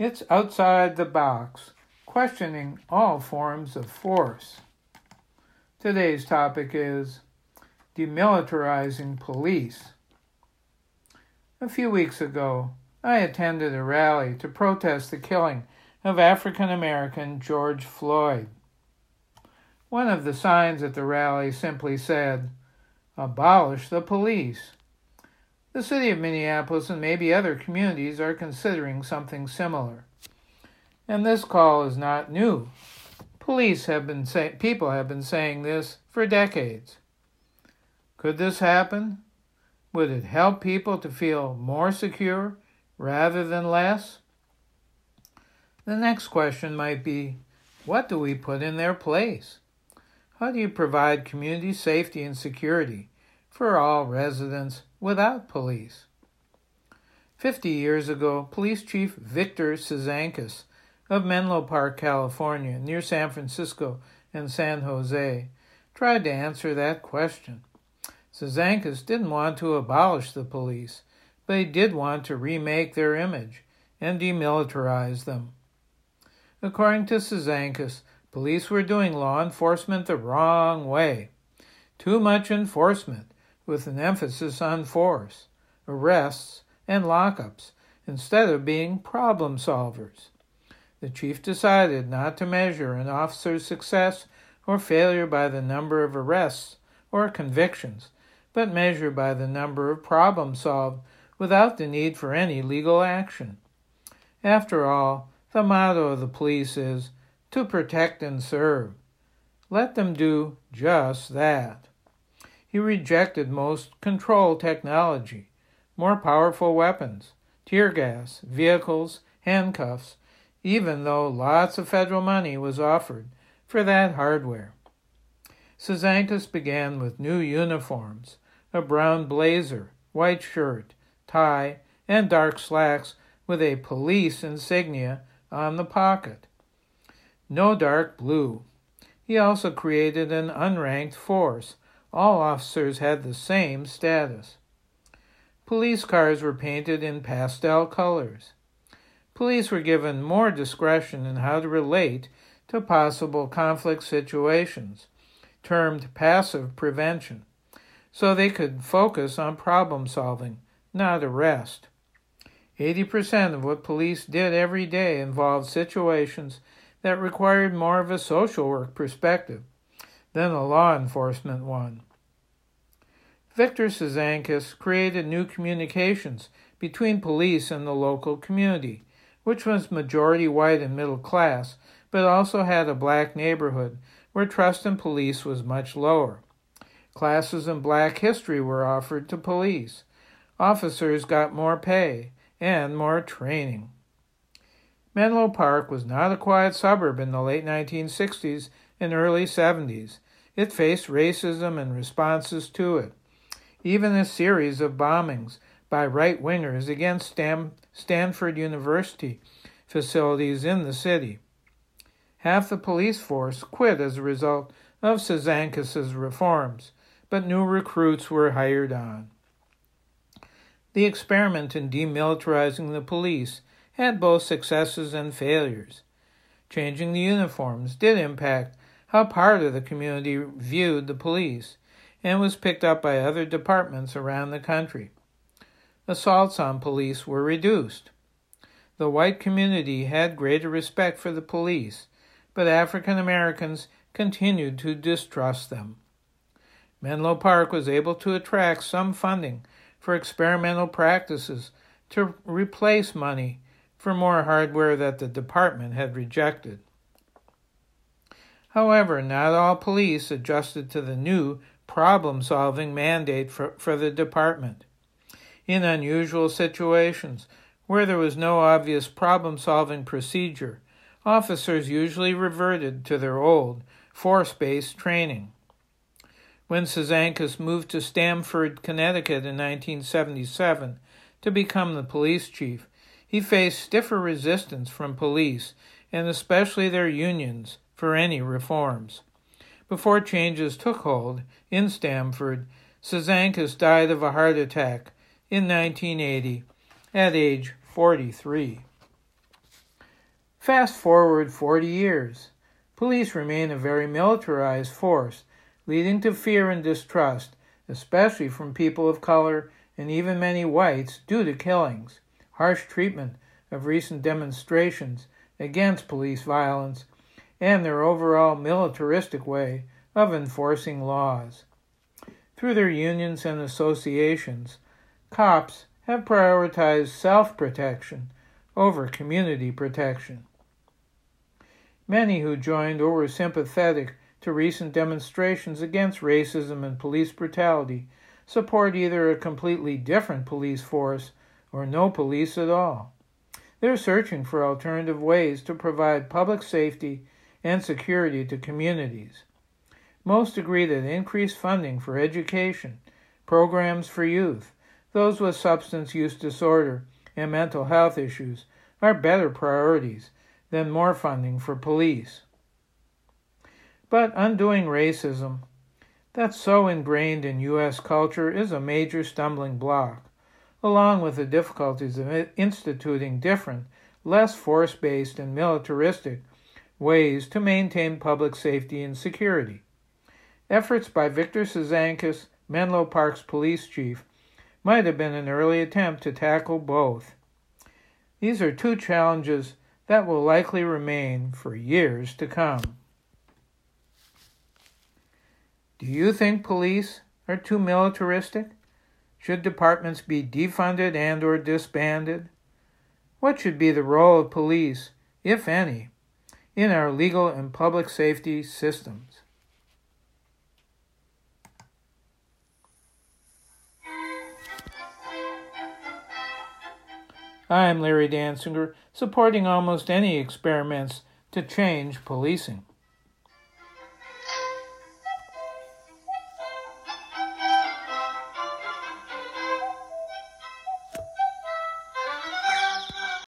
It's outside the box, questioning all forms of force. Today's topic is demilitarizing police. A few weeks ago, I attended a rally to protest the killing of African American George Floyd. One of the signs at the rally simply said, Abolish the police. The city of Minneapolis and maybe other communities are considering something similar. And this call is not new. Police have been say- people have been saying this for decades. Could this happen? Would it help people to feel more secure rather than less? The next question might be what do we put in their place? How do you provide community safety and security for all residents without police? Fifty years ago, Police Chief Victor Cizanckas of Menlo Park, California, near San Francisco and San Jose, tried to answer that question. Cizanckas didn't want to abolish the police, but he did want to remake their image and demilitarize them. According to Cizanckas, police were doing law enforcement the wrong way. Too much enforcement, with an emphasis on force, arrests, and lockups, instead of being problem solvers. The chief decided not to measure an officer's success or failure by the number of arrests or convictions, but measure by the number of problems solved without the need for any legal action. After all, the motto of the police is to protect and serve. Let them do just that. He rejected most control technology, more powerful weapons, tear gas, vehicles, handcuffs, even though lots of federal money was offered for that hardware. Cizanckas began with new uniforms, a brown blazer, white shirt, tie, and dark slacks with a police insignia on the pocket. No dark blue. He also created an unranked force. All officers had the same status. Police cars were painted in pastel colors. Police were given more discretion in how to relate to possible conflict situations, termed passive prevention, so they could focus on problem solving, not arrest. 80% of what police did every day involved situations that required more of a social work perspective than a law enforcement one. Victor Cizanckas created new communications between police and the local community, which was majority white and middle class, but also had a black neighborhood where trust in police was much lower. Classes in black history were offered to police. Officers got more pay and more training. Menlo Park was not a quiet suburb in the late 1960s and early 70s. It faced racism and responses to it, even a series of bombings by right wingers against Stam- Stanford University facilities in the city. Half the police force quit as a result of Cizanckas' reforms, but new recruits were hired on. The experiment in demilitarizing the police had both successes and failures. Changing the uniforms did impact how part of the community viewed the police and was picked up by other departments around the country. Assaults on police were reduced. The white community had greater respect for the police, but African Americans continued to distrust them. Menlo Park was able to attract some funding for experimental practices to replace money for more hardware that the department had rejected. However, not all police adjusted to the new problem solving mandate for, for the department. In unusual situations, where there was no obvious problem solving procedure, officers usually reverted to their old force based training. When Cizanckas moved to Stamford, Connecticut in 1977 to become the police chief, he faced stiffer resistance from police and especially their unions for any reforms. Before changes took hold in Stamford, Cizanckas died of a heart attack in 1980 at age 43. Fast forward 40 years. Police remain a very militarized force, leading to fear and distrust, especially from people of color and even many whites, due to killings, harsh treatment of recent demonstrations against police violence, and their overall militaristic way of enforcing laws. Through their unions and associations, cops have prioritized self protection over community protection. Many who joined or were sympathetic to recent demonstrations against racism and police brutality support either a completely different police force or no police at all. They're searching for alternative ways to provide public safety and security to communities. Most agree that increased funding for education, programs for youth, those with substance use disorder, and mental health issues are better priorities than more funding for police. But undoing racism, that's so ingrained in U.S. culture, is a major stumbling block along with the difficulties of instituting different, less force based and militaristic ways to maintain public safety and security. Efforts by Victor Cizanckas, Menlo Park's police chief, might have been an early attempt to tackle both. These are two challenges that will likely remain for years to come. Do you think police are too militaristic? Should departments be defunded and or disbanded? What should be the role of police, if any, in our legal and public safety systems? I'm Larry Dansinger, supporting almost any experiments to change policing.